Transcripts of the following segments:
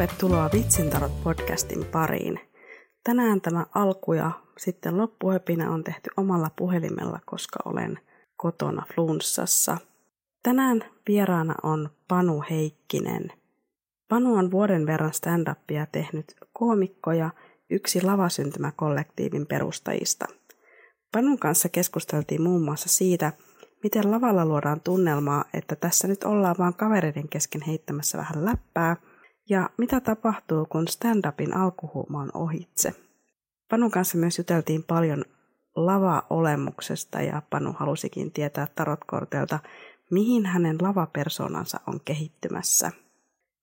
Tervetuloa Vitsintarot podcastin pariin. Tänään tämä alku ja sitten loppuhöpinä on tehty omalla puhelimella, koska olen kotona flunssassa. Tänään vieraana on Panu Heikkinen. Panu on vuoden verran stand-upia tehnyt koomikko ja yksi lavasyntymäkollektiivin perustajista. Panun kanssa keskusteltiin muun muassa siitä, miten lavalla luodaan tunnelmaa, että tässä nyt ollaan vaan kavereiden kesken heittämässä vähän läppää, ja mitä tapahtuu, kun stand-upin alkuhuuma on ohitse. Panun kanssa myös juteltiin paljon lava-olemuksesta ja Panu halusikin tietää tarotkortelta, mihin hänen lavapersonansa on kehittymässä.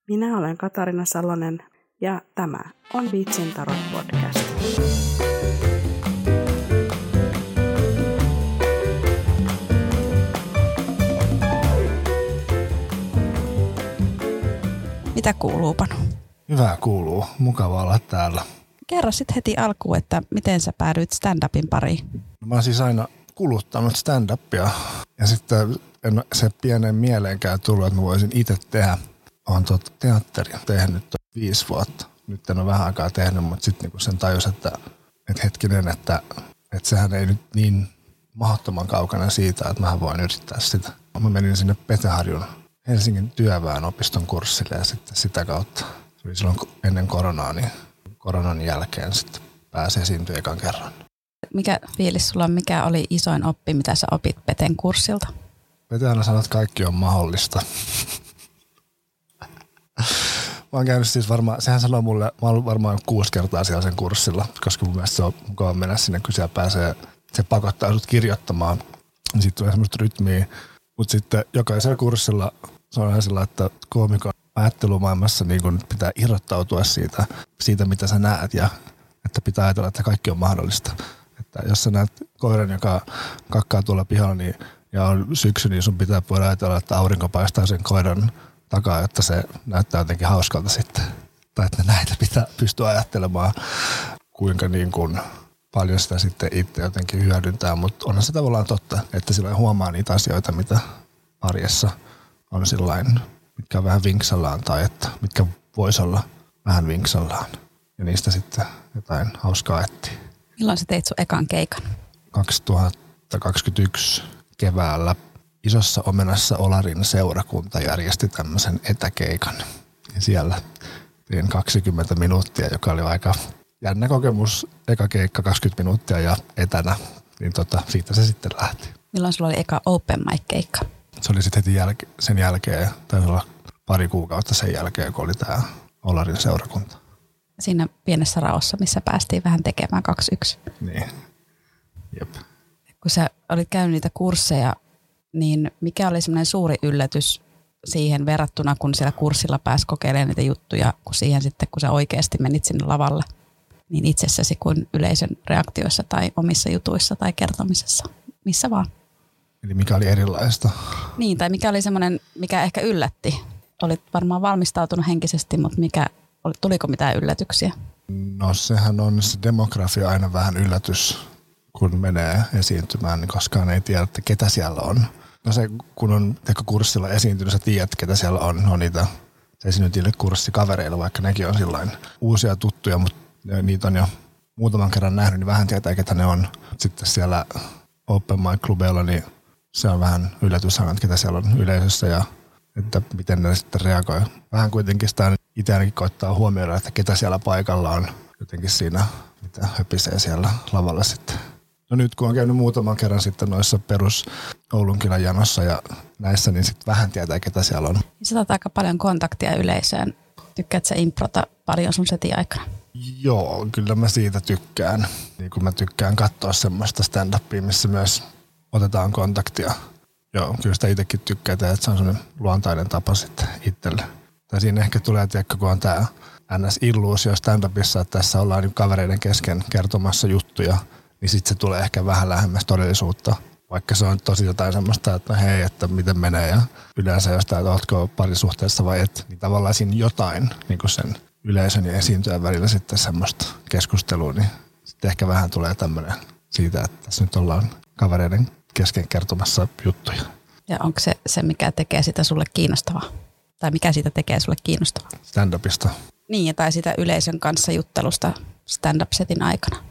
Minä olen Katarina Salonen ja tämä on Viitsin Tarot podcast. Mitä kuuluu, Panu? Hyvää kuuluu. Mukava olla täällä. Kerro sitten heti alkuun, että miten sä päädyit stand-upin pariin. Mä oon siis aina kuluttanut stand-upia ja sitten en se pienen mieleenkään tullut, että mä voisin itse tehdä. Olen tuota teatteria tehnyt viisi vuotta. Nyt en ole vähän aikaa tehnyt, mutta sitten niinku sen tajus, että, että hetkinen, että, että sehän ei nyt niin mahdottoman kaukana siitä, että mä voin yrittää sitä. Mä menin sinne Petäharjun Helsingin työväenopiston kurssille ja sitten sitä kautta, se oli silloin ennen koronaa, niin koronan jälkeen sitten pääsi esiintyä ekan kerran. Mikä fiilis sulla on, mikä oli isoin oppi, mitä sä opit Peten kurssilta? Pete aina sanoo, että kaikki on mahdollista. Mä oon käynyt siis varmaan, sehän sanoo mulle, mä oon varmaan kuusi kertaa siellä sen kurssilla, koska mun mielestä se on mukava mennä sinne, kun siellä pääsee, se pakottaa sut kirjoittamaan, niin sitten tulee semmoista rytmiä. Mutta sitten jokaisella kurssilla se on ihan sillä, että koomikon ajattelumaailmassa niin kun pitää irrottautua siitä, siitä, mitä sä näet ja että pitää ajatella, että kaikki on mahdollista. Että jos sä näet koiran, joka kakkaa tuolla pihalla niin, ja on syksy, niin sun pitää voida ajatella, että aurinko paistaa sen koiran takaa, että se näyttää jotenkin hauskalta sitten. Tai että näitä pitää pystyä ajattelemaan, kuinka niin kuin paljon sitä sitten itse jotenkin hyödyntää, mutta onhan se tavallaan totta, että sillä huomaa niitä asioita, mitä arjessa – on sillain, mitkä on vähän vinksallaan tai että mitkä voisi olla vähän vinksallaan. Ja niistä sitten jotain hauskaa etsiä. Milloin sä teit sun ekan keikan? 2021 keväällä Isossa Omenassa Olarin seurakunta järjesti tämmöisen etäkeikan. Ja siellä tein 20 minuuttia, joka oli aika jännä kokemus. Eka keikka 20 minuuttia ja etänä, niin tota, siitä se sitten lähti. Milloin sulla oli eka open mic keikka? Se oli sitten heti jälke, sen jälkeen, tai olla pari kuukautta sen jälkeen, kun oli tämä Olarin seurakunta. Siinä pienessä raossa, missä päästiin vähän tekemään 2-1. Niin, jep. Kun sä olit käynyt niitä kursseja, niin mikä oli semmoinen suuri yllätys siihen verrattuna, kun siellä kurssilla pääsi kokeilemaan niitä juttuja, kun siihen sitten, kun sä oikeasti menit sinne lavalle, niin itsessäsi kuin yleisön reaktioissa tai omissa jutuissa tai kertomisessa, missä vaan? Eli mikä oli erilaista? Niin, tai mikä oli semmoinen, mikä ehkä yllätti. Olit varmaan valmistautunut henkisesti, mutta mikä, tuliko mitään yllätyksiä? No sehän on se demografia aina vähän yllätys, kun menee esiintymään, niin koskaan ei tiedä, että ketä siellä on. No se, kun on ehkä kurssilla esiintynyt, sä tiedät, ketä siellä on. No niitä esiintyjille kurssikavereilla, vaikka nekin on sillain uusia tuttuja, mutta niitä on jo muutaman kerran nähnyt, niin vähän tietää, ketä ne on. Sitten siellä open mic klubeilla, niin se on vähän yllätys, että ketä siellä on yleisössä ja että miten ne sitten reagoi. Vähän kuitenkin sitä itse ainakin koittaa huomioida, että ketä siellä paikalla on jotenkin siinä, mitä höpisee siellä lavalla sitten. No nyt kun on käynyt muutaman kerran sitten noissa perus Oulun kylän janossa ja näissä, niin sitten vähän tietää, ketä siellä on. Sä otat aika paljon kontaktia yleisöön. Tykkäät sä improta paljon sun setin aikana? Joo, kyllä mä siitä tykkään. Niin kuin mä tykkään katsoa semmoista stand-upia, missä myös otetaan kontaktia. Joo, kyllä sitä itsekin tykkää, että se on sellainen luontainen tapa sitten itselle. Tai siinä ehkä tulee, tiedätkö, kun on tämä NS-illuusio stand-upissa, että tässä ollaan nyt kavereiden kesken kertomassa juttuja, niin sitten se tulee ehkä vähän lähemmäs todellisuutta. Vaikka se on tosi jotain semmoista, että hei, että miten menee ja yleensä jostain, että oletko parisuhteessa vai et, niin tavallaan siinä jotain niin kuin sen yleisön ja esiintyjän välillä sitten semmoista keskustelua, niin sitten ehkä vähän tulee tämmöinen siitä, että tässä nyt ollaan kavereiden kesken kertomassa juttuja. Ja onko se se, mikä tekee sitä sulle kiinnostavaa? Tai mikä siitä tekee sulle kiinnostavaa? Stand-upista. Niin, tai sitä yleisön kanssa juttelusta stand-up-setin aikana.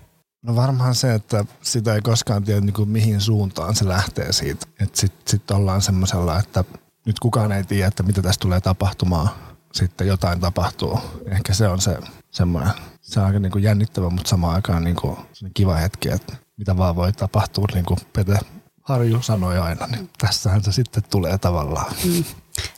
No varmaan se, että sitä ei koskaan tiedä niin kuin mihin suuntaan se lähtee siitä. Että sitten sit ollaan semmoisella, että nyt kukaan ei tiedä, että mitä tästä tulee tapahtumaan. Sitten jotain tapahtuu. Ehkä se on se semmoinen, se on aika niin kuin jännittävä, mutta samaan aikaan niin kuin kiva hetki, että mitä vaan voi tapahtua, niin kuin Pete Harju sanoi aina, niin tässähän se sitten tulee tavallaan. Mm.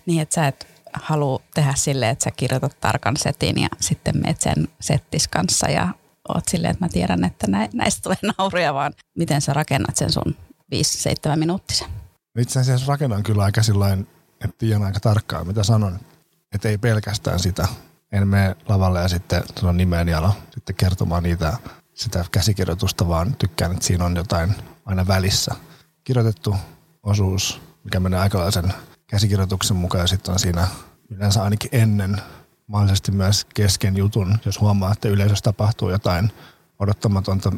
Niin, että sä et halua tehdä silleen, että sä kirjoitat tarkan setin ja sitten meet sen settis kanssa ja oot silleen, että mä tiedän, että näistä tulee nauria, vaan miten sä rakennat sen sun 5-7 minuuttisen? Itse asiassa rakennan kyllä aika sillain, että tiedän aika tarkkaan, mitä sanon. Että ei pelkästään sitä. En mene lavalle ja sitten sanon nimeen ja sitten kertomaan niitä, sitä käsikirjoitusta, vaan tykkään, että siinä on jotain aina välissä. Kirjoitettu osuus, mikä menee aikalaisen käsikirjoituksen mukaan ja sitten on siinä yleensä ainakin ennen mahdollisesti myös kesken jutun, jos huomaa, että yleisössä tapahtuu jotain odottamatonta,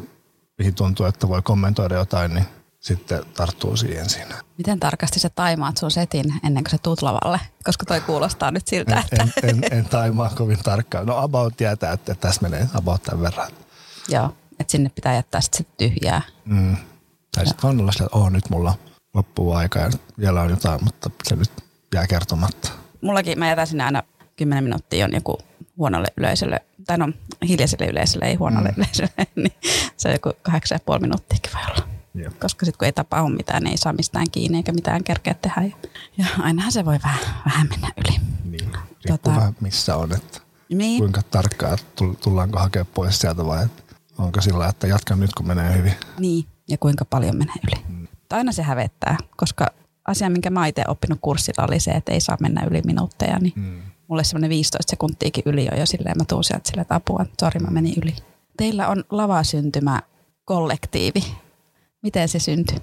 mihin tuntuu, että voi kommentoida jotain, niin sitten tarttuu siihen siinä. Miten tarkasti sä taimaat sun setin ennen kuin se tuut lavalle? Koska toi kuulostaa nyt siltä, että... En, en, en, en taimaa kovin tarkkaan. No about tietää, että tässä menee about tämän verran. Joo, että sinne pitää jättää sitten tyhjää. Mm. Tai sitten vaan olla että oh, nyt mulla loppuu aika ja vielä on jotain, mutta se nyt jää kertomatta. Mullakin mä jätän sinne aina 10 minuuttia on joku huonolle yleisölle, tai no hiljaiselle yleisölle, ei huonolle mm. yleisölle, niin se on joku kahdeksan ja puoli minuuttiakin voi olla. Koska sitten kun ei tapahdu mitään, niin ei saa mistään kiinni eikä mitään kerkeä tehdä. Ja, ja ainahan se voi vähän, vähän mennä yli. Niin, tota, vähän missä on, että niin. kuinka tarkkaan tullaanko hakea pois sieltä vai onko sillä, että jatkan nyt kun menee hyvin. Niin, ja kuinka paljon menee yli. Mm. Aina se hävettää, koska asia, minkä mä itse oppinut kurssilla oli se, että ei saa mennä yli minuutteja, niin mm mulle semmoinen 15 sekuntiikin yli on jo silleen, mä tuun sieltä sille, että apua, sori mä menin yli. Teillä on lavasyntymä kollektiivi. Miten se syntyi?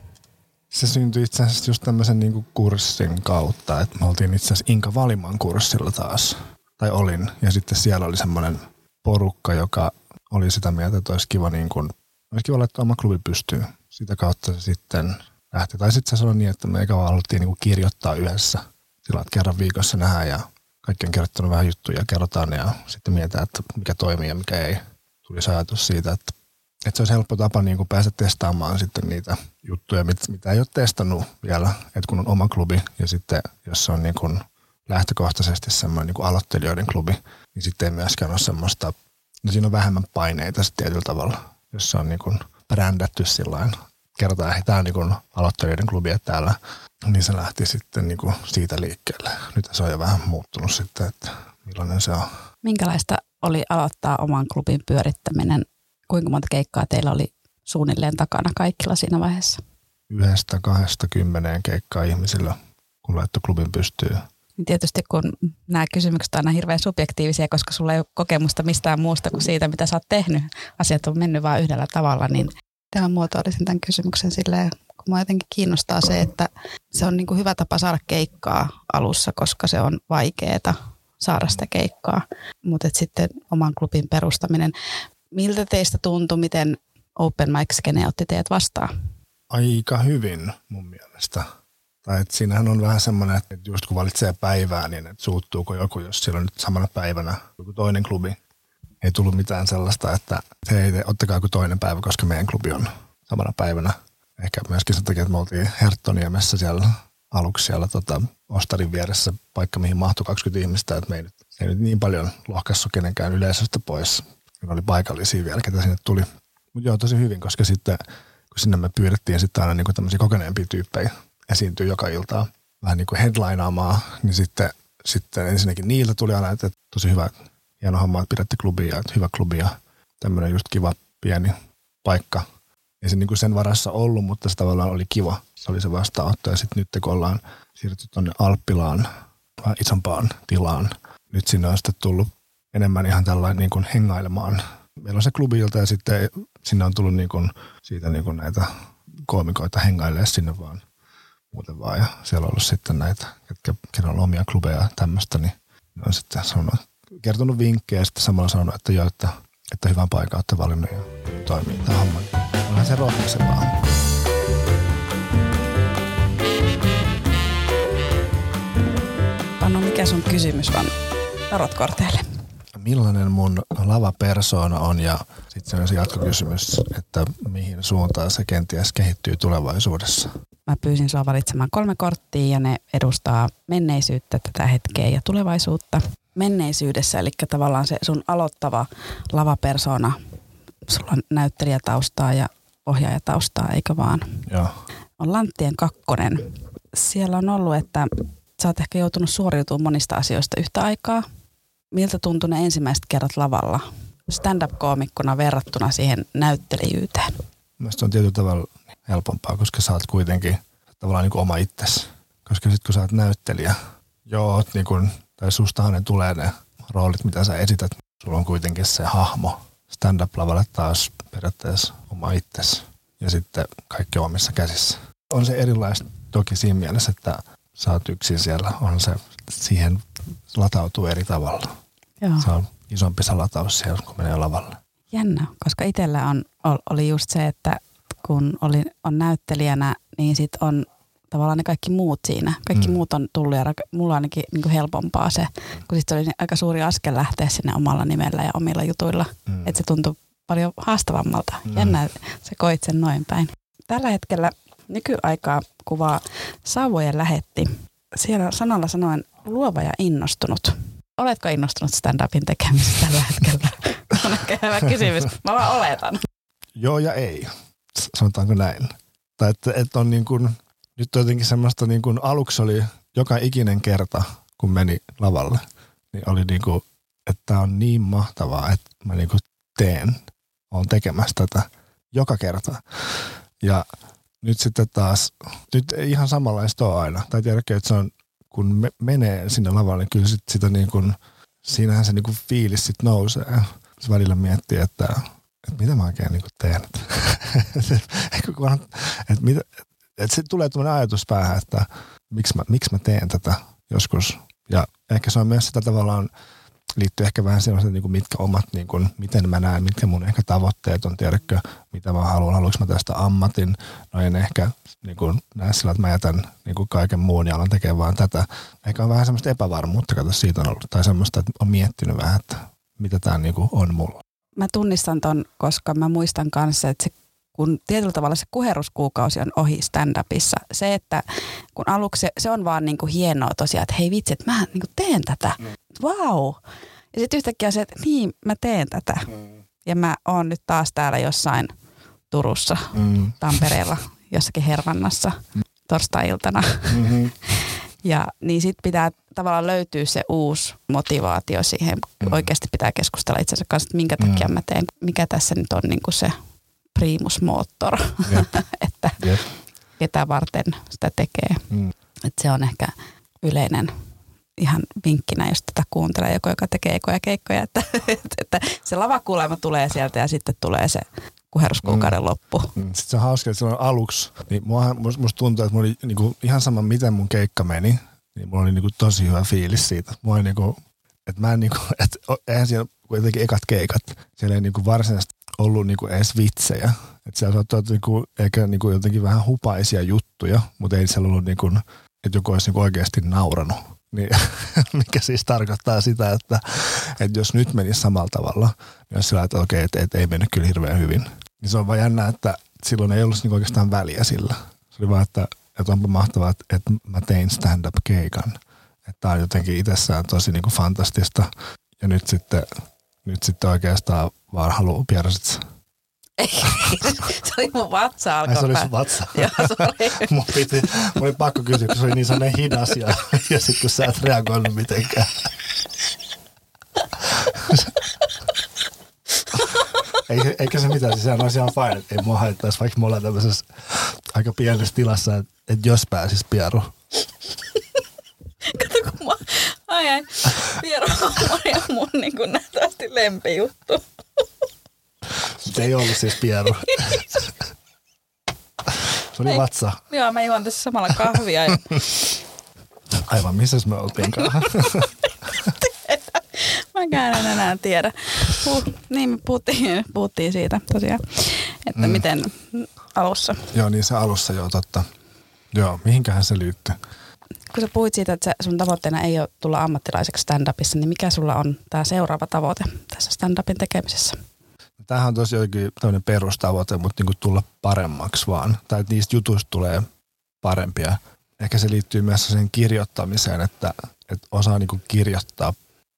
Se syntyi itse asiassa just tämmöisen niin kurssin kautta, että me oltiin itse asiassa Inka Valiman kurssilla taas, tai olin, ja sitten siellä oli semmoinen porukka, joka oli sitä mieltä, että olisi kiva, niin kuin, olisi kiva laittaa oma klubi pystyyn. Sitä kautta se sitten lähti. Tai sitten se sanoi niin, että me eikä vaan haluttiin niin kirjoittaa yhdessä. Sillä kerran viikossa nähdään ja kaikki on kerrottanut vähän juttuja, kerrotaan ja sitten mietitään, että mikä toimii ja mikä ei. Tuli ajatus siitä, että, että se olisi helppo tapa niin kuin päästä testaamaan sitten niitä juttuja, mitä ei ole testannut vielä, että kun on oma klubi ja sitten jos se on niin kuin lähtökohtaisesti semmoinen niin kuin aloittelijoiden klubi, niin sitten ei myöskään ole semmoista, no siinä on vähemmän paineita sitten tietyllä tavalla, jos se on niin kuin brändätty sillä kerrotaan, että tämä on niin aloittelijoiden klubi, että täällä niin se lähti sitten niin kuin siitä liikkeelle. Nyt se on jo vähän muuttunut sitten, että millainen se on. Minkälaista oli aloittaa oman klubin pyörittäminen? Kuinka monta keikkaa teillä oli suunnilleen takana kaikilla siinä vaiheessa? Yhdestä, kahdesta, kymmeneen keikkaa ihmisillä, kun laittoi klubin pystyy. Niin tietysti kun nämä kysymykset on aina hirveän subjektiivisia, koska sulla ei ole kokemusta mistään muusta kuin siitä, mitä sä oot tehnyt. Asiat on mennyt vain yhdellä tavalla, niin tämä muotoilisin tämän kysymyksen silleen Mua jotenkin kiinnostaa se, että se on niin kuin hyvä tapa saada keikkaa alussa, koska se on vaikeaa saada sitä keikkaa. Mutta sitten oman klubin perustaminen. Miltä teistä tuntui, miten Open Mic Skene otti teidät vastaan? Aika hyvin mun mielestä. Tai että siinähän on vähän semmoinen, että just kun valitsee päivää, niin että suuttuuko joku, jos siellä on nyt samana päivänä joku toinen klubi. Ei tullut mitään sellaista, että hei, ottakaa joku toinen päivä, koska meidän klubi on samana päivänä ehkä myöskin sen takia, että me oltiin Herttoniemessä siellä aluksi siellä tota, Ostarin vieressä paikka, mihin mahtui 20 ihmistä, että me ei nyt, ei nyt niin paljon lohkassu kenenkään yleisöstä pois. Ne oli paikallisia vielä, ketä sinne tuli. Mutta joo, tosi hyvin, koska sitten kun sinne me pyydettiin sitten aina niinku tämmöisiä kokeneempia tyyppejä esiintyy joka iltaa vähän niin kuin headlineaamaan, niin sitten, sitten ensinnäkin niiltä tuli aina, että tosi hyvä, hieno homma, että pidätte klubia, että hyvä klubi ja tämmöinen just kiva pieni paikka – ei se niin kuin sen varassa ollut, mutta se tavallaan oli kiva. Se oli se vastaanotto. Ja sitten nyt kun ollaan siirrytty tuonne Alppilaan, isompaan tilaan, nyt sinne on sitten tullut enemmän ihan tällainen niin kuin hengailemaan. Meillä on se klubilta ja sitten sinne on tullut niin kuin siitä niin kuin näitä koomikoita hengailee sinne vaan muuten vaan. Ja siellä on ollut sitten näitä, ketkä, kenellä on omia klubeja ja tämmöistä, niin ne on sitten sanonut, kertonut vinkkejä ja sitten samalla sanonut, että joo, että, että hyvän paikan olette valinnut ja toimii tämä homma onhan se rohkaisevaa. Pano, mikä sun kysymys on tarotkorteille? Millainen mun lavapersoona on ja sitten se jatkokysymys, että mihin suuntaan se kenties kehittyy tulevaisuudessa. Mä pyysin sua valitsemaan kolme korttia ja ne edustaa menneisyyttä, tätä hetkeä ja tulevaisuutta. Menneisyydessä, eli tavallaan se sun aloittava lavapersona, sulla on näyttelijätaustaa ja ohjaajataustaa, eikö vaan? Joo. On Lanttien kakkonen. Siellä on ollut, että sä oot ehkä joutunut suoriutumaan monista asioista yhtä aikaa. Miltä tuntui ne ensimmäiset kerrat lavalla stand-up-koomikkona verrattuna siihen näyttelijyyteen? Mielestäni on tietyllä tavalla helpompaa, koska sä oot kuitenkin tavallaan niin kuin oma itsesi. Koska sitten kun sä oot näyttelijä, joo, oot niin kuin, tai sustahan ne tulee ne roolit, mitä sä esität. Sulla on kuitenkin se hahmo. Stand-up-lavalle taas periaatteessa oma itsesi ja sitten kaikki omissa käsissä. On se erilaista toki siinä mielessä, että sä oot yksin siellä, on se, siihen latautuu eri tavalla. Joo. Se on isompi se lataus siellä, kun menee lavalle. Jännä, koska itsellä on, oli just se, että kun oli, on näyttelijänä, niin sit on tavallaan ne kaikki muut siinä. Kaikki mm. muut on tullut ja mulla on ainakin niin kuin helpompaa se, kun sitten oli aika suuri askel lähteä sinne omalla nimellä ja omilla jutuilla. Mm. Että se tuntui paljon haastavammalta. Mm. Jännä, se koit sen noin päin. Tällä hetkellä nykyaikaa kuvaa Sauvojen lähetti. Siellä sanalla sanoen luova ja innostunut. Oletko innostunut stand-upin tekemisestä tällä hetkellä? on hyvä kysymys. Mä vaan oletan. Joo ja ei, sanotaanko näin. Tai että, että on niin kuin, nyt on jotenkin semmoista niin kuin aluksi oli joka ikinen kerta, kun meni lavalle, niin oli niin kuin, että on niin mahtavaa, että mä niin kuin teen, on tekemässä tätä joka kerta. Ja nyt sitten taas, nyt ei ihan samanlaista ole aina. Tai tiedäkö, että se on, kun me, menee sinne lavalle, niin kyllä sit sitä niin kuin, siinähän se niin kuin fiilis sitten nousee. Se välillä miettii, että, että mitä mä oikein niin kuin teen. että, mitä, että sitten tulee tämmöinen ajatus päähän, että miksi mä, miksi mä teen tätä joskus. Ja ehkä se on myös sitä tavallaan, liittyy ehkä vähän sellaiset, niin kuin mitkä omat, niin kuin, miten mä näen, mitkä mun ehkä tavoitteet on, tiedätkö, mitä mä haluan, haluanko mä tästä ammatin. No en ehkä niin kuin, näe sillä, että mä jätän niin kuin kaiken muun ja alan tekemään vaan tätä. Ehkä on vähän semmoista epävarmuutta, kato siitä on ollut, tai semmoista, että on miettinyt vähän, että mitä tämä niin kuin on mulla. Mä tunnistan ton, koska mä muistan kanssa, että se kun tietyllä tavalla se kuheruskuukausi on ohi stand-upissa. Se, että kun aluksi se, se on vaan niin kuin hienoa tosiaan, että hei vitsi, että mä niin kuin teen tätä. Wow. Ja sitten yhtäkkiä se, että niin, mä teen tätä. Mm. Ja mä oon nyt taas täällä jossain Turussa, mm. Tampereella, jossakin Hervannassa mm. torstai-iltana. Mm-hmm. ja niin sitten pitää tavallaan löytyä se uusi motivaatio siihen. Mm. Oikeasti pitää keskustella itsensä kanssa, että minkä takia mm. mä teen, mikä tässä nyt on niin kuin se primus motor, että Jep. ketä varten sitä tekee. Mm. Et se on ehkä yleinen ihan vinkkinä, jos tätä kuuntelee joku, joka tekee ekoja keikkoja, että, että se lavakuulema tulee sieltä ja sitten tulee se kuheruskuukauden mm. loppu. Mm. Sitten se on hauska, että silloin aluksi, niin musta, musta tuntuu, että mulla oli niinku ihan sama, miten mun keikka meni, niin mulla oli niinku tosi hyvä fiilis siitä. Mulla niinku, että mä en niinku, että eihän siellä kuitenkin ekat keikat, siellä ei niinku varsinaisesti ollut niinku edes vitsejä. Että siellä saattaa niinku, ehkä niinku jotenkin vähän hupaisia juttuja, mutta ei siellä ollut niinku, että joku olisi niinku oikeasti nauranut. Niin, mikä siis tarkoittaa sitä, että, että jos nyt menisi samalla tavalla, niin jos sillä että okei, että, että ei mennyt kyllä hirveän hyvin. Niin se on vaan jännä, että silloin ei ollut niinku oikeastaan väliä sillä. Se oli vaan, että, että onpa mahtavaa, että, että mä tein stand-up-keikan. Että tämä on jotenkin itsessään tosi niinku fantastista. Ja nyt sitten nyt sitten oikeastaan vaan haluaa pieräsit ei, se oli mun vatsa alkoi. se oli sun vatsa. Joo, mun, piti, mun oli pakko kysyä, kun se oli niin sellainen hidas ja, ja sitten kun sä et reagoinut mitenkään. Ei, eikä se mitään, siis sehän olisi ihan fine, että ei mua haittaisi, vaikka me ollaan tämmöisessä aika pienessä tilassa, että, että jos pääsis pieru. Ai, pieru on mun niin kuin nähtävästi lempijuttu. Se ei ollut siis pieru. Se oli vatsa. Joo, mä juon tässä samalla kahvia. Ja... Aivan, missä me oltiinkaan? Mäkään en enää tiedä. Huh, niin me puhuttiin, puhuttiin siitä tosiaan, että mm. miten alussa. Joo, niin se alussa joo, totta. Joo, mihinkähän se liittyy? Kun sä puhuit siitä, että sun tavoitteena ei ole tulla ammattilaiseksi stand-upissa, niin mikä sulla on tämä seuraava tavoite tässä stand-upin tekemisessä? Tämähän on tosiaan tämmöinen perustavoite, mutta niin tulla paremmaksi vaan. Tai että niistä jutuista tulee parempia. Ehkä se liittyy myös sen kirjoittamiseen, että, että osaa niin kirjoittaa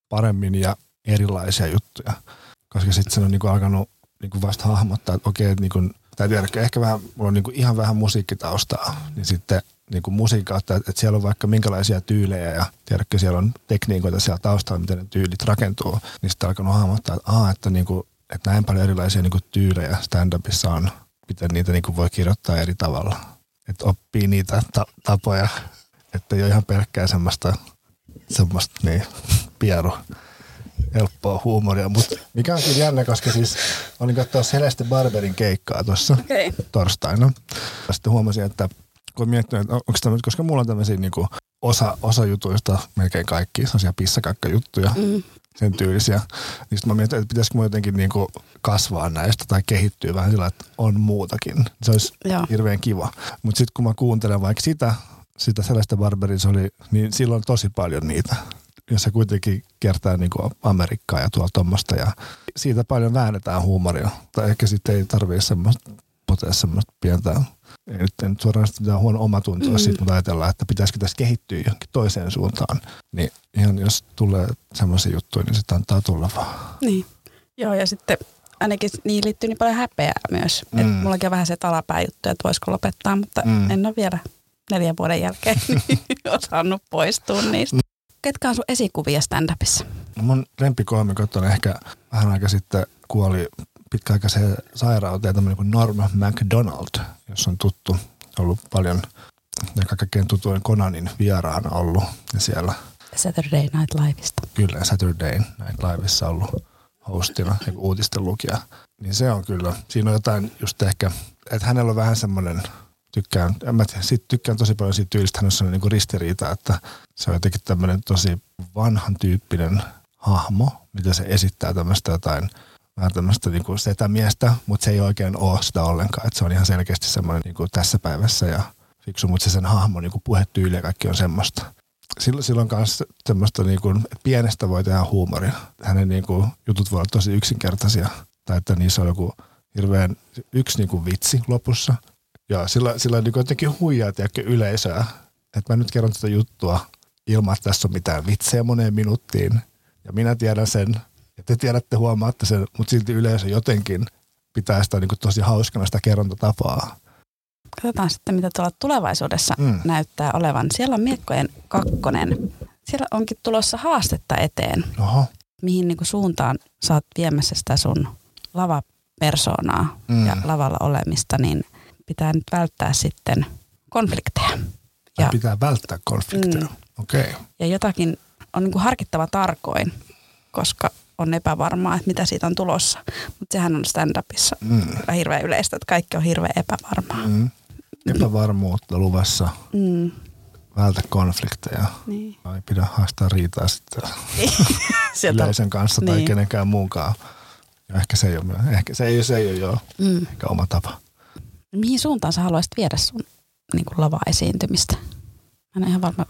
paremmin ja erilaisia juttuja. Koska sitten se on niin alkanut niin vasta hahmottaa, että okei, että niin kuin, tai tiedä, ehkä vähän, mulla on niin ihan vähän musiikkitaustaa, niin sitten niin kuin musiikin kautta, että, siellä on vaikka minkälaisia tyylejä ja tiedätkö, siellä on tekniikoita siellä taustalla, miten ne tyylit rakentuu, niin sitten alkanut hahmottaa, että, aa, että, niin kuin, että näin paljon erilaisia niin kuin tyylejä stand-upissa on, miten niitä niin kuin voi kirjoittaa eri tavalla. Että oppii niitä ta- tapoja, että ei ole ihan pelkkää semmoista, semmoista niin, pieru helppoa huumoria, mutta mikä on kyllä jännä, koska siis olin katsoa Celeste Barberin keikkaa tuossa okay. torstaina. Sitten huomasin, että kun miettinyt, että onko tämä, koska mulla on tämmöisiä niin kuin osa, osa jutuista, melkein kaikki, sellaisia pissakakkajuttuja, mm. sen tyylisiä. Niin sitten mä mietin, että pitäisikö mä jotenkin niin kuin kasvaa näistä tai kehittyä vähän sillä, että on muutakin. Se olisi Joo. hirveän kiva. Mutta sitten kun mä kuuntelen vaikka sitä, sitä sellaista barberia, oli, niin silloin on tosi paljon niitä jossa kuitenkin kertaa niin kuin Amerikkaa ja tuolla tuommoista ja siitä paljon väännetään huumoria. Tai ehkä sitten ei tarvitse semmoista potea semmoista pientä, ei nyt, ei nyt suoraan mitään huono omatuntoa mm. siitä, mutta ajatellaan, että pitäisikö tässä kehittyä johonkin toiseen suuntaan. Niin ihan jos tulee semmoisia juttuja, niin sitten antaa tulla vaan. Niin. Joo, ja sitten ainakin niin liittyy niin paljon häpeää myös. Mm. Että mullakin on vähän se juttu, että voisiko lopettaa, mutta mm. en ole vielä neljän vuoden jälkeen osannut poistua niistä. Mm. Ketkä on sun esikuvia stand-upissa? No mun lempikoomikot on ehkä vähän aika sitten kuoli pitkäaikaiseen sairauteen tämmöinen kuin Norm MacDonald, jos on tuttu, ollut paljon ja kaikkein tutuin Konanin vieraana ollut ja siellä. Saturday Night Liveista. Kyllä, Saturday Night Liveissa ollut hostina, niin uutisten lukija. Niin se on kyllä, siinä on jotain just ehkä, että hänellä on vähän semmoinen tykkään, en mä tiedä, sit tykkään tosi paljon siitä tyylistä, hän on sellainen niin ristiriita, että se on jotenkin tämmöinen tosi vanhan tyyppinen hahmo, mitä se esittää tämmöistä jotain vähän tämmöistä niin kuin setämiestä, mutta se ei oikein ole sitä ollenkaan, että se on ihan selkeästi semmoinen niin kuin tässä päivässä ja fiksu, mutta se sen hahmo, niin kuin puhetyyli ja kaikki on semmoista. Silloin, silloin kanssa semmoista, niin kuin, pienestä voi tehdä huumoria. Hänen niin kuin, jutut voi olla tosi yksinkertaisia, tai että niissä on joku hirveän yksi niin kuin vitsi lopussa, Joo, sillä, sillä niin jotenkin huijaa tiedätkö, yleisöä, että mä nyt kerron tätä juttua ilman, että tässä on mitään vitsejä moneen minuuttiin. Ja minä tiedän sen, ja te tiedätte, huomaatte sen, mutta silti yleisö jotenkin pitää sitä niin kuin tosi hauskana sitä kerrontatapaa. Katsotaan sitten, mitä tuolla tulevaisuudessa mm. näyttää olevan. Siellä on Miekkojen kakkonen. Siellä onkin tulossa haastetta eteen. Oho. Mihin niin kuin suuntaan saat viemässä sitä sun lavapersoonaa mm. ja lavalla olemista, niin – pitää nyt välttää sitten konflikteja. Ja, pitää välttää konflikteja, mm, okei. Okay. Ja jotakin on niin kuin harkittava tarkoin, koska on epävarmaa, että mitä siitä on tulossa. Mutta sehän on stand-upissa mm. hirveän yleistä, että kaikki on hirveän epävarmaa. Mm. Epävarmuutta luvassa. Mm. Vältä konflikteja. Niin. Ei pidä haastaa riitaa sitten yleisen kanssa tai niin. kenenkään muunkaan. Ja ehkä se ei ole, ehkä se ei, se ei ole jo mm. ehkä oma tapa. Mihin suuntaan sä haluaisit viedä sun niin kuin lava-esiintymistä? Mä en ihan varma,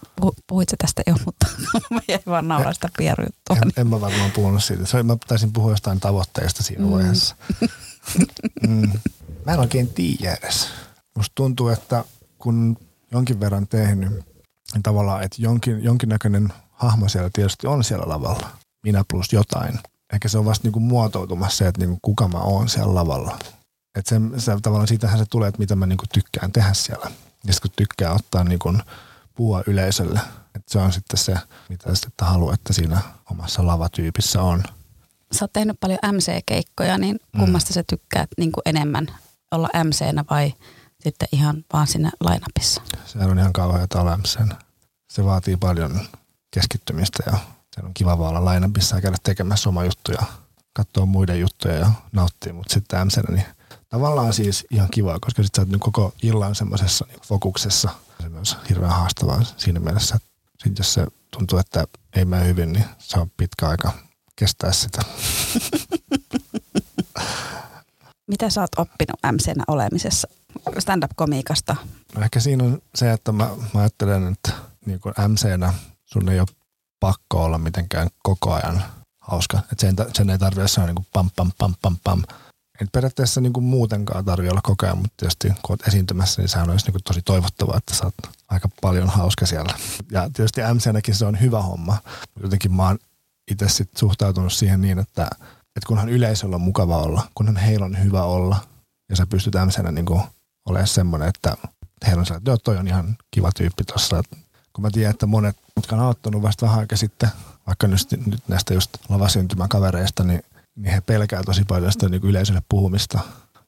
puhuit sä tästä jo, mutta mä jäin vaan nauraa sitä pierujuttua. En, en mä varmaan puhunut siitä. Se, mä taisin puhua jostain tavoitteesta siinä mm. vaiheessa. mm. Mä en oikein tiedä edes. Musta tuntuu, että kun jonkin verran tehnyt, niin tavallaan, että jonkin, jonkinnäköinen hahmo siellä tietysti on siellä lavalla. Minä plus jotain. Ehkä se on vasta niinku muotoutumassa se, että niinku kuka mä oon siellä lavalla. Että se, se, tavallaan siitähän se tulee, että mitä mä niinku tykkään tehdä siellä. Ja sitten kun tykkää ottaa niinku puhua yleisölle, että se on sitten se, mitä sitten haluaa, että siinä omassa lavatyypissä on. Sä oot tehnyt paljon MC-keikkoja, niin mm. kummasta mm. sä tykkäät niin kuin enemmän olla MC-nä vai sitten ihan vaan siinä lainapissa? Se on ihan kauhean olla mc Se vaatii paljon keskittymistä ja se on kiva vaan olla lainapissa ja käydä tekemässä oma juttuja, katsoa muiden juttuja ja nauttia, mutta sitten mc niin tavallaan siis ihan kivaa, koska sitten sä oot niin koko illan semmoisessa niin fokuksessa. Se on hirveän haastavaa siinä mielessä, että sit jos se tuntuu, että ei mene hyvin, niin se on pitkä aika kestää sitä. Mitä sä oot oppinut MC-nä olemisessa stand-up-komiikasta? No ehkä siinä on se, että mä, mä ajattelen, että niin kuin MCnä sun ei ole pakko olla mitenkään koko ajan hauska. Että sen, sen ei tarvitse olla niin kuin pam, pam, pam, pam, pam. Ei periaatteessa niin kuin muutenkaan tarvitse olla koko ajan, mutta tietysti kun olet esiintymässä, niin sehän olisi niin kuin tosi toivottavaa, että oot aika paljon hauska siellä. Ja tietysti MCnäkin se on hyvä homma. Jotenkin mä oon itse sit suhtautunut siihen niin, että, että kunhan yleisöllä on mukava olla, kunhan heillä on hyvä olla, ja sä pystyt MCnä niin kuin olemaan semmoinen, että heillä on sellainen, että toi on ihan kiva tyyppi tuossa. Kun mä tiedän, että monet, jotka on auttanut vasta vähän aikaa sitten, vaikka nyt, nyt näistä just lavasyntymän kavereista, niin, niin he pelkää tosi paljon sitä niin yleisölle puhumista.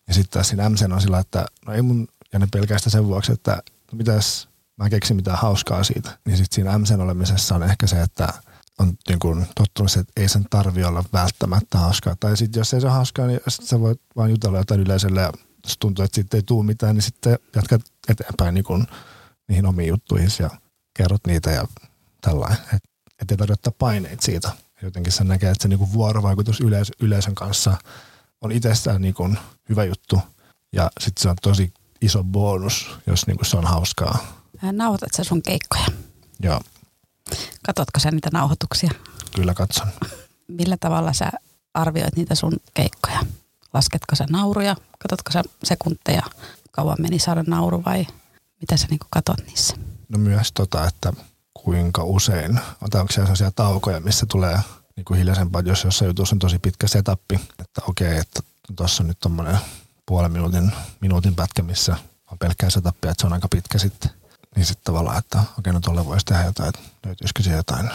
Ja sitten taas siinä MCn on sillä, että no ei mun, ja ne pelkää sitä sen vuoksi, että no mitäs mä keksin mitään hauskaa siitä. Niin sitten siinä MCn olemisessa on ehkä se, että on niin kuin tottunut että ei sen tarvi olla välttämättä hauskaa. Tai sitten jos ei se ole hauskaa, niin sit sä voit vaan jutella jotain yleisölle ja jos tuntuu, että sitten ei tule mitään, niin sitten jatkat eteenpäin niin kuin niihin omiin juttuihin ja kerrot niitä ja tällainen. Että et ei tarvitse paineita siitä. Jotenkin se näkee, että se niin kuin vuorovaikutus yleisö, yleisön kanssa on itsestään niin kuin hyvä juttu ja sitten se on tosi iso bonus, jos niin kuin se on hauskaa. Nauhoitat sä sun keikkoja? Joo. Katotko sä niitä nauhoituksia? Kyllä katson. Millä tavalla sä arvioit niitä sun keikkoja? Lasketko sä nauruja? Katotko sä sekunteja? Kauan meni saada nauru vai mitä sä niinku katot niissä? No myös tota, että kuinka usein, onko siellä sellaisia taukoja, missä tulee niin kuin hiljaisempaa, jos jossain jutussa on tosi pitkä setappi, että okei, että tuossa on nyt tommonen puolen minuutin, minuutin pätkä, missä on pelkkää setappia, että se on aika pitkä sitten. Niin sitten tavallaan, että okei, no tuolle voisi tehdä jotain, että löytyisikö siellä jotain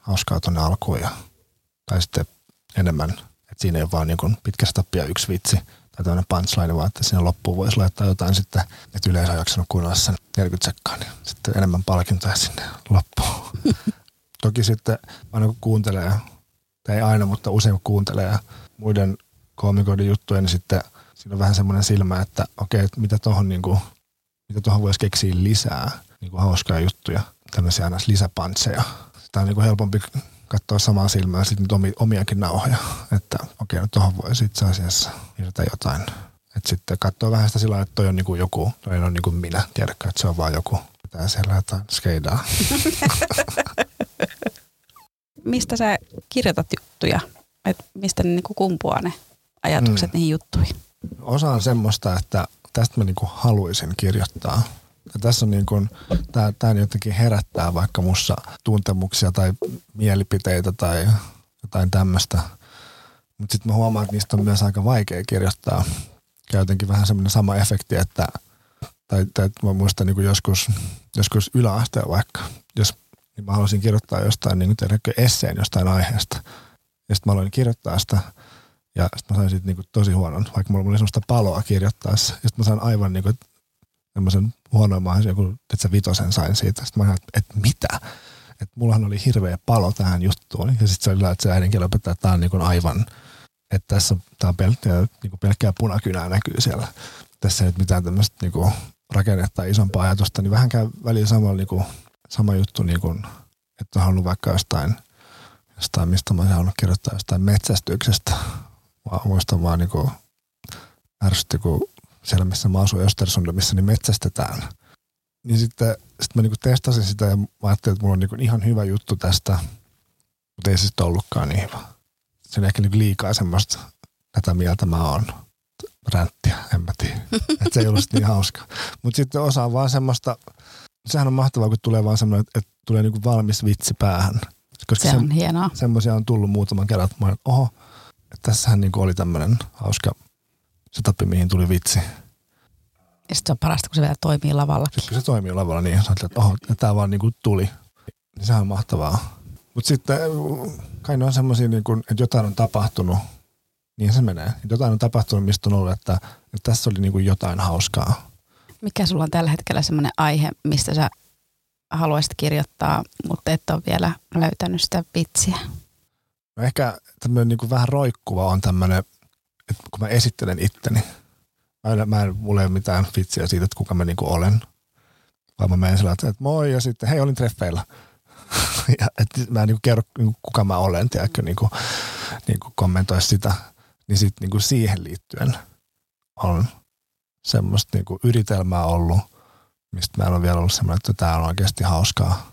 hauskaa tuonne alkuun ja, tai sitten enemmän, että siinä ei ole vaan niin kuin pitkä setappi ja yksi vitsi tai tämmöinen punchline, vaan että sinne loppuun voisi laittaa jotain sitten, että yleensä on jaksanut kuunnella sen 40 sekkaa, niin sitten enemmän palkintoja sinne loppuun. Toki sitten aina kun kuuntelee, tai ei aina, mutta usein kun kuuntelee muiden koomikoiden juttuja, niin sitten siinä on vähän semmoinen silmä, että okei, että mitä tuohon niinku, mitä tuohon voisi keksiä lisää niinku hauskaa juttuja, tämmöisiä aina lisäpansseja. Sitä on niinku helpompi katsoa samaa silmää sitten omi, omiakin nauhoja, että okei, no tuohon voi itse asiassa lisätä jotain. Että sitten katsoo vähän sitä sillä että toi on niinku joku, toi on niinku minä, tiedätkö, että se on vaan joku. Tää siellä jotain skeidaa. Mistä sä kirjoitat juttuja? Et mistä ne niinku kumpuaa ne ajatukset mm. niihin juttuihin? Osa on semmoista, että tästä mä niinku haluaisin kirjoittaa. Ja tässä on niin kuin, tää, tää jotenkin herättää vaikka mussa tuntemuksia tai mielipiteitä tai jotain tämmöistä. Mutta sitten mä huomaan, että niistä on myös aika vaikea kirjoittaa. Ja jotenkin vähän semmoinen sama efekti, että tai, tai mä muistan niin kuin joskus, joskus yläasteella vaikka, jos niin mä haluaisin kirjoittaa jostain niin kuin esseen jostain aiheesta. Ja sitten mä aloin kirjoittaa sitä ja sitten mä sain siitä niin tosi huonon, vaikka mulla oli semmoista paloa kirjoittaessa. Ja sitten mä sain aivan niin kuin, semmoisen huonoimman joku, että se vitosen sain siitä. Sitten mä ajattelin, että mitä? Että mullahan oli hirveä palo tähän juttuun. Ja sitten se oli että se äidinkielen opettaja, että tämä on niin aivan, että tässä tämä on pelkkää, niin pelkkää punakynää näkyy siellä. Tässä ei nyt mitään tämmöistä niin kuin rakennetta isompaa ajatusta, niin vähän käy väliin sama, niin kuin, sama juttu, niin kuin, että on halunnut vaikka jostain, jostain mistä mä halunnut kirjoittaa jostain metsästyksestä. Mä muistan vaan niin kuin, ärsytti, kun siellä missä mä asuin Östersundissa, niin metsästetään. Niin sitten sit mä niinku testasin sitä ja mä ajattelin, että mulla on niinku ihan hyvä juttu tästä, mutta ei se sitten ollutkaan niin hyvä. Se on ehkä niinku liikaa semmoista, tätä mieltä mä oon. Ränttiä, en mä tiedä. että se ei ollut niin hauska. Mutta sitten osa on vaan semmoista, sehän on mahtavaa, kun tulee vaan semmoinen, että tulee niinku valmis vitsi päähän. Koska se on se, hienoa. Semmoisia on tullut muutaman kerran, että mä olen, oho, että tässähän niinku oli tämmöinen hauska se tappi, mihin tuli vitsi. Ja sitten se on parasta, kun se vielä toimii lavalla. Sitten kun se toimii lavalla, niin sä että oho, tämä vaan niinku tuli. Niin sehän on mahtavaa. Mutta sitten kai ne on semmoisia, niin että jotain on tapahtunut, niin se menee. Jotain on tapahtunut, mistä on ollut, että, että tässä oli niin kuin jotain hauskaa. Mikä sulla on tällä hetkellä semmoinen aihe, mistä sä haluaisit kirjoittaa, mutta et ole vielä löytänyt sitä vitsiä? No ehkä tämmöinen niin kuin vähän roikkuva on tämmöinen että kun mä esittelen itteni, mä en, mä en, ole mitään vitsiä siitä, että kuka mä niinku olen. Vaan mä menen sillä, että moi ja sitten hei olin treffeillä. ja että mä en niinku kerro niinku, kuka mä olen, tiedätkö, niinku, niinku kommentoi sitä. Niin sitten niinku siihen liittyen on semmoista niinku yritelmää ollut, mistä mä en ole vielä ollut semmoinen, että tämä on oikeasti hauskaa.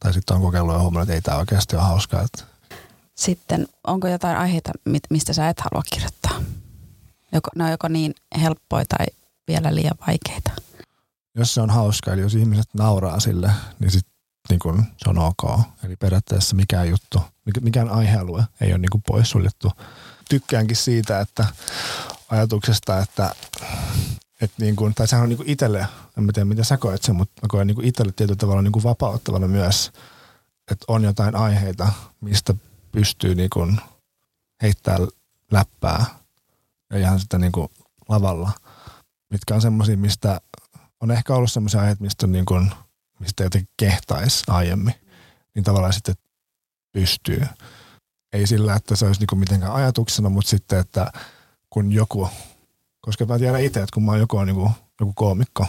Tai sitten on kokeillut ja huomannut, että ei tämä oikeasti ole hauskaa. Että Sitten onko jotain aiheita, mistä sä et halua kirjoittaa? Joko, ne on joko niin helppoja tai vielä liian vaikeita. jos se on hauskaa, eli jos ihmiset nauraa sille, niin sit niin kun, se on ok. Eli periaatteessa mikään juttu, mikä- mikään aihealue ei ole niin kun poissuljettu. Tykkäänkin siitä, että ajatuksesta, että, että niin kun, tai sehän on niin kun itselle, en tiedä miten sä koet sen, mutta mä koen niin kun itselle tietyllä tavalla niin kun vapauttavana myös, että on jotain aiheita, mistä pystyy niin kun heittää läppää ja ihan sitä niin kun lavalla, mitkä on semmoisia, mistä on ehkä ollut semmoisia aiheita, mistä, niin kuin, mistä jotenkin kehtaisi aiemmin, niin tavallaan sitten pystyy. Ei sillä, että se olisi niin kuin mitenkään ajatuksena, mutta sitten, että kun joku, koska mä tiedän itse, että kun mä oon joku, niin kuin, joku koomikko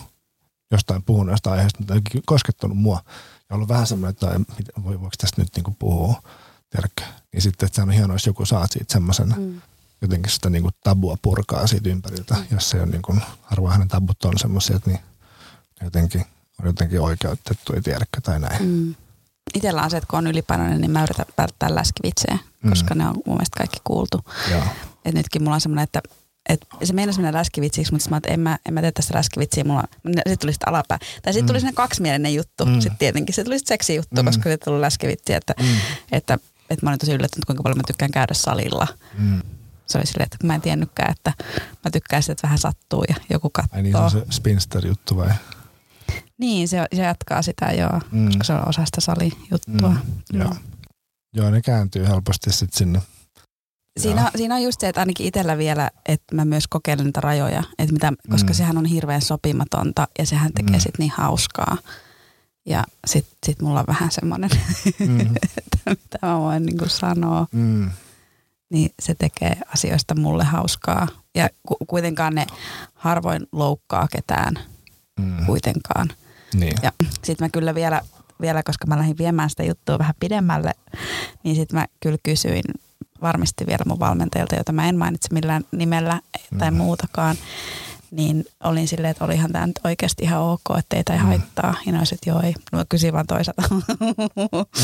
jostain puhunut jostain aiheesta, mutta koskettanut mua. Ja ollut vähän semmoinen, että no, voi, voiko tästä nyt niin kuin puhua, tiedätkö? Niin sitten, että se on hienoa, jos joku saa siitä semmoisen Mm. jotenkin sitä niin kuin tabua purkaa siitä ympäriltä, jos se on niin kuin, harvoin hänen tabut on semmoisia, että niin jotenkin, on jotenkin oikeutettu, ei tiedäkö tai näin. Mm. Itellä on se, että kun on ylipainoinen, niin mä yritän välttää läskivitsejä, Mm. koska ne on mun mielestä kaikki kuultu. Joo. Et nytkin mulla on semmoinen, että et se meinasi mennä läskivitsiksi, mutta mä, että en mä, en mä tee tästä läskivitsiä. Mulla, sitten tuli sitten alapää. Tai sitten tuli sellainen kaksimielinen juttu. Mm. Mm. Sitten tietenkin se tuli sitten seksi juttu, Mm. mm. koska se tuli läskivitsi, että, Mm. että, että mä olin tosi yllättynyt, kuinka paljon mä tykkään käydä salilla. Mm. Se oli silleen, että mä en tiennytkään, että mä tykkään sitä, että vähän sattuu ja joku katsoo. Ai niin, se on se spinster-juttu vai? Niin, se, se jatkaa sitä joo, Mm. mm. koska se on osa sitä salijuttua. Mm. Joo. Joo, ne kääntyy helposti sitten sinne. Siinä, Joo. siinä on just se, että ainakin itsellä vielä, että mä myös kokeilen niitä rajoja, että mitä, koska Mm. sehän on hirveän sopimatonta ja sehän tekee Mm. mm. sit niin hauskaa. Ja sit, sit mulla on vähän semmoinen, Mm. että mitä mä voin niin sanoa, Mm. niin se tekee asioista mulle hauskaa. Ja ku, kuitenkaan ne harvoin loukkaa ketään Mm. kuitenkaan. Niin. Ja sitten mä kyllä vielä, vielä, koska mä lähdin viemään sitä juttua vähän pidemmälle, niin sitten mä kyllä kysyin varmasti vielä mun valmentajalta, jota mä en mainitse millään nimellä tai Mhm. muutakaan, niin olin silleen, että olihan tämä nyt oikeasti ihan ok, että ei tämä Mm. haittaa. Ja ne olisit, joo ei. No kysyin vaan toisaalta.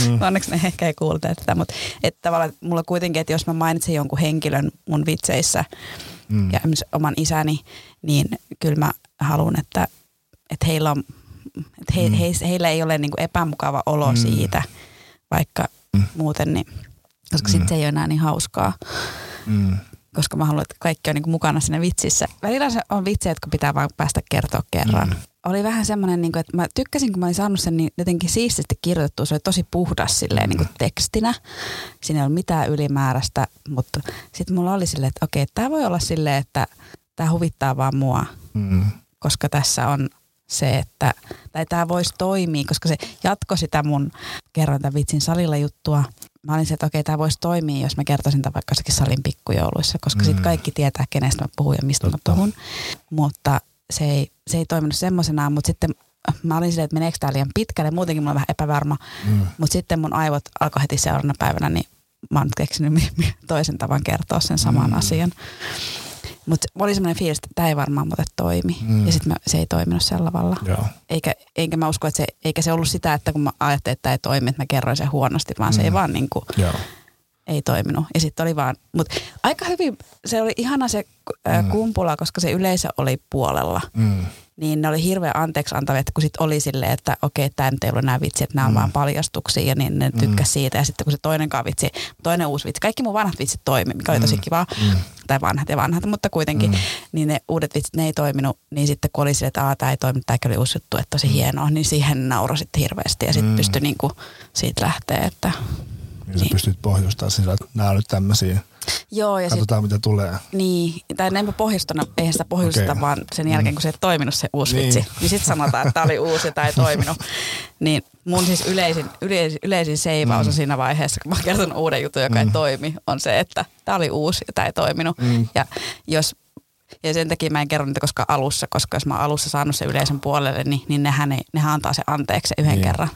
Mm. Onneksi ne ehkä ei kuulte tätä, mutta että tavallaan mulla kuitenkin, että jos mä mainitsen jonkun henkilön mun vitseissä Mm. ja oman isäni, niin kyllä mä haluan, että, että heillä on että he, Mm. he, heillä ei ole niin kuin epämukava olo Mm. siitä, vaikka Mm. muuten, niin, koska mm. sitten se ei ole enää niin hauskaa, Mm. Koska mä haluan, että kaikki on niin kuin mukana siinä vitsissä. Välillä se on vitsejä, jotka pitää vaan päästä kertoa kerran. Mm. Oli vähän semmoinen, niin kuin, että mä tykkäsin, kun mä olin saanut sen niin jotenkin siististi kirjoitettua. Se oli tosi puhdas silleen, Mm. niin kuin tekstinä. Siinä ei ollut mitään ylimääräistä, mutta sitten mulla oli silleen, että okei, tämä voi olla silleen, että tämä huvittaa vaan mua Mm. koska tässä on se, että, tai tämä voisi toimia, koska se jatko sitä mun kerron tämän vitsin salilla juttua. Mä olin se, että okei, tämä voisi toimia, jos mä kertoisin tämän vaikka jossakin salin pikkujouluissa, koska Mm. sitten kaikki tietää, kenestä mä puhun ja mistä Totta. mä puhun. Mutta se ei, se ei toiminut semmoisenaan, mutta sitten mä olin silleen, että meneekö tämä liian pitkälle. Muutenkin mä olen vähän epävarma, Mm. mutta sitten mun aivot alkoi heti seuraavana päivänä, niin mä oon nyt keksinyt toisen tavan kertoa sen saman mm. asian. Mutta oli semmoinen fiilis, että tämä ei varmaan muuten toimi. Mm. Ja sitten se ei toiminut sillä tavalla. Joo. Eikä, eikä mä usko, että se, eikä se ollut sitä, että kun mä ajattelin, että tämä ei toimi, että mä kerroin sen huonosti, vaan mm. se ei Mm. vaan niin kuin, Joo. Ei toiminut. Ja sitten oli vaan, mutta aika hyvin, se oli ihana se äh, Mm. kumpula, koska se yleisö oli puolella. Mm. Niin ne oli hirveän anteeksi antavia, että kun sitten oli silleen, että okei, tämä nyt ei ollut nämä vitsi, että nämä on Mm. vaan paljastuksia ja niin ne Mm. tykkäsi siitä. Ja sitten kun se toinenkaan vitsi, toinen uusi vitsi, kaikki mun vanhat vitsit toimi, mikä oli tosi Mm. kiva. Mm. Tai vanhat ja vanhat, mutta kuitenkin. Mm. Niin ne uudet vitsit, ne ei toiminut. Niin sitten kun oli silleen, että tämä ei toiminut, tämäkin oli uusi juttu, että tosi hienoa, niin siihen nauroi sitten hirveästi. Ja sitten Mm. pystyi niinku siitä lähteä, että Niin sä Niin. pystyt pohjustamaan sillä, että nämä on nyt tämmöisiä. joo. Ja Katsotaan mitä tulee. Niin, tai enpä pohjustana, eihän sitä pohjusteta, Okei. vaan sen jälkeen, kun se ei toiminut se uusi Niin. niin. vitsi, niin sitten sanotaan, että tämä oli uusi ja tämä ei toiminut. Niin mun siis yleisin, yleisin, yleisin seivaus on Mm. siinä vaiheessa, kun mä oon kertonut uuden jutun, joka Mm. ei toimi, on se, että tämä oli uusi ja tämä ei toiminut. Mm. Ja jos ja sen takia mä en kerro niitä koska alussa, koska jos mä oon alussa saanut sen yleisön puolelle, niin, niin nehän, ei, nehän antaa se anteeksi yhden Niin. kerran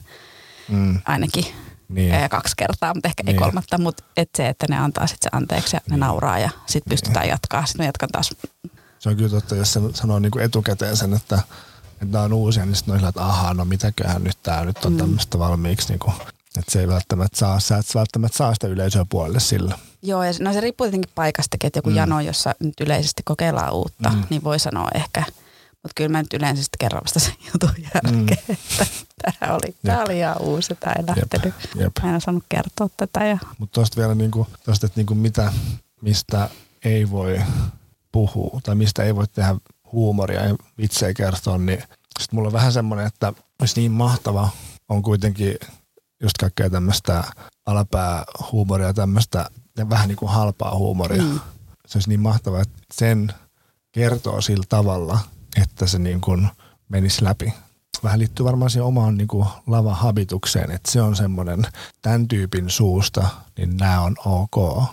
Mm. ainakin. Niin. Kaksi kertaa, mutta ehkä Niin. ei kolmatta, mutta et se, että ne antaa sitten se anteeksi ja ne Niin. nauraa ja sitten pystytään jatkaa. Sitten mä jatkan taas Se on kyllä totta, jos se sanoo niin kuin etukäteen sen, että että nämä on uusia, niin sitten on sillä, että ahaa, no mitäköhän nyt tämä nyt on mm. tämmöistä valmiiksi. Niin kuin, että se ei välttämättä saa, sä et välttämättä saa sitä yleisöä puolelle sillä. Joo, ja no se riippuu tietenkin paikastakin, että joku mm. jano, jossa nyt yleisesti kokeillaan uutta, mm. niin voi sanoa ehkä – mutta kyllä mä nyt yleensä sitten kerron vasta sen jutun jälkeen, mm. että tämä oli, tämä oli ihan uusi, tämä ei lähtenyt. Jep. Jep. Mä en osannut kertoa tätä. Ja... Mutta tuosta vielä, niinku, tosta, että niinku mitä, mistä ei voi puhua tai mistä ei voi tehdä huumoria ja vitsejä kertoa, niin sitten mulla on vähän semmoinen, että olisi niin mahtava on kuitenkin just kaikkea tämmöistä alapäähuumoria, tämmöistä ja vähän niin kuin halpaa huumoria. Mm. Se olisi niin mahtavaa, että sen kertoo sillä tavalla – että se niin kuin menisi läpi. Vähän liittyy varmaan siihen omaan niin kuin lavahabitukseen, että se on semmoinen tämän tyypin suusta, niin nämä on ok.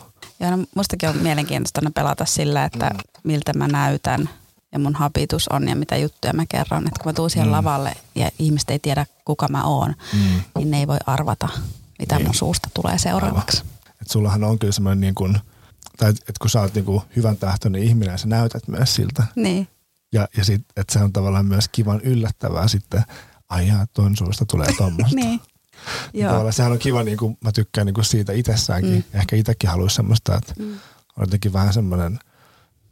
Ja no, mustakin on mielenkiintoista pelata sillä, että mm. miltä mä näytän ja mun habitus on ja mitä juttuja mä kerron. Että kun mä tuun siihen mm. lavalle ja ihmiset ei tiedä kuka mä oon, mm. niin ne ei voi arvata, mitä niin. mun suusta tulee seuraavaksi. Et sullahan on kyllä semmoinen niin kuin, tai että kun sä oot niin kuin hyvän tahtoinen ihminen, sä näytät myös siltä. Niin. Ja, ja sitten, että se on tavallaan myös kivan yllättävää sitten, ai jaa, ton suusta tulee tuommoista. niin. Joo. Tavallaan sehän on kiva, niin kuin, mä tykkään niin kuin siitä itsessäänkin. Mm. Ehkä itsekin haluaisi semmoista, että mm. on jotenkin vähän semmoinen –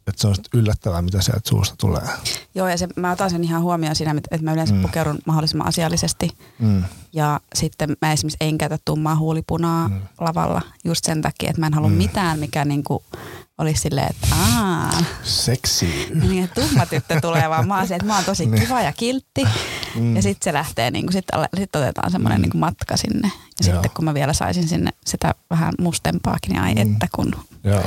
että se on yllättävää, mitä sieltä suusta tulee. Joo, ja se, mä otan sen ihan huomioon siinä, että mä yleensä mm. pukeudun mahdollisimman asiallisesti. Mm. Ja sitten mä esimerkiksi en käytä tummaa huulipunaa mm. lavalla just sen takia, että mä en halua mm. mitään, mikä niinku olisi silleen, että aah. Seksi. Niin, että tumma tyttö tulee, vaan mä oon että mä oon tosi niin. kiva ja kiltti. Mm. Ja sitten se lähtee, niin sitten sit otetaan semmoinen mm. niin matka sinne. Ja Joo. sitten kun mä vielä saisin sinne sitä vähän mustempaakin, niin ai mm. että kun Joo.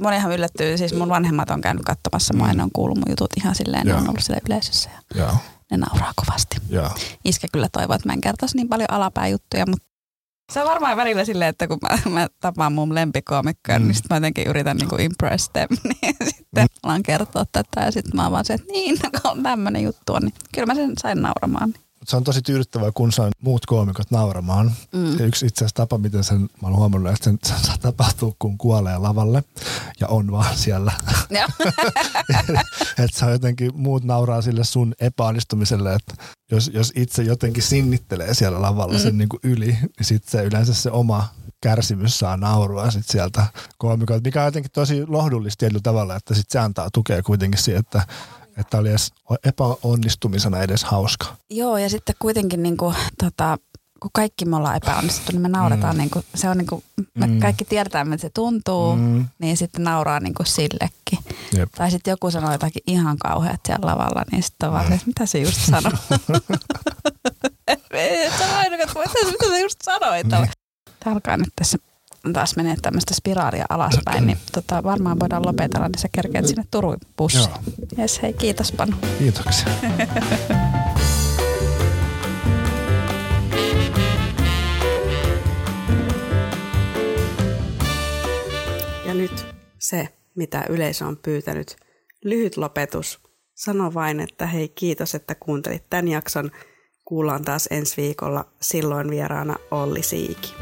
Monihan yllättyy, siis mun vanhemmat on käynyt katsomassa mm. ne on kuullut mun jutut ihan silleen, ne on ollut sille yleisössä ja Joo. ne nauraa kovasti. Joo. Iskä kyllä toivoo, että mä en kertoisi niin paljon alapääjuttuja, mutta se on varmaan välillä silleen, että kun mä, mä tapaan mun lempikoomikkoja, mm. niin sitten mä jotenkin yritän niinku impress them, niin sitten mm. alan kertoa tätä ja sitten mä oon vaan se, että niin, kun tämmöinen juttu on, niin kyllä mä sen sain nauramaan. Niin se on tosi tyydyttävää, kun saan muut koomikot nauramaan. Mm. Ja yksi itse asiassa tapa, miten sen, mä olen huomannut, että sen, saa tapahtua, kun kuolee lavalle ja on vaan siellä. että saa jotenkin, muut nauraa sille sun epäonnistumiselle, että jos, jos itse jotenkin sinnittelee siellä lavalla mm. sen niin kuin yli, niin sitten se yleensä se oma kärsimys saa naurua sit sieltä koomikoilta, mikä on jotenkin tosi lohdullista tietyllä tavalla, että sit se antaa tukea kuitenkin siihen, että että oli edes epäonnistumisena edes hauska. Joo, ja sitten kuitenkin niin kuin, tota, kun kaikki me ollaan epäonnistuttu, niin me nauretaan, mm. niin kuin, se on niin kuin, me mm. kaikki tiedetään, että se tuntuu, mm. niin sitten nauraa niin kuin sillekin. Jep. Tai sitten joku sanoo jotakin ihan kauheat siellä lavalla, niin sitten on vaan, että mitä se just sanoi. mitä se just sanoi? Tämä alkaa nyt tässä taas menee tämmöistä spiraalia alaspäin, niin tota, varmaan voidaan lopetella, niin sä kerkeät sinne Turun bussiin. Jes, hei, kiitos Panu. Kiitoksia. ja nyt se, mitä yleisö on pyytänyt. Lyhyt lopetus. Sano vain, että hei kiitos, että kuuntelit tämän jakson. Kuullaan taas ensi viikolla. Silloin vieraana Olli Siiki.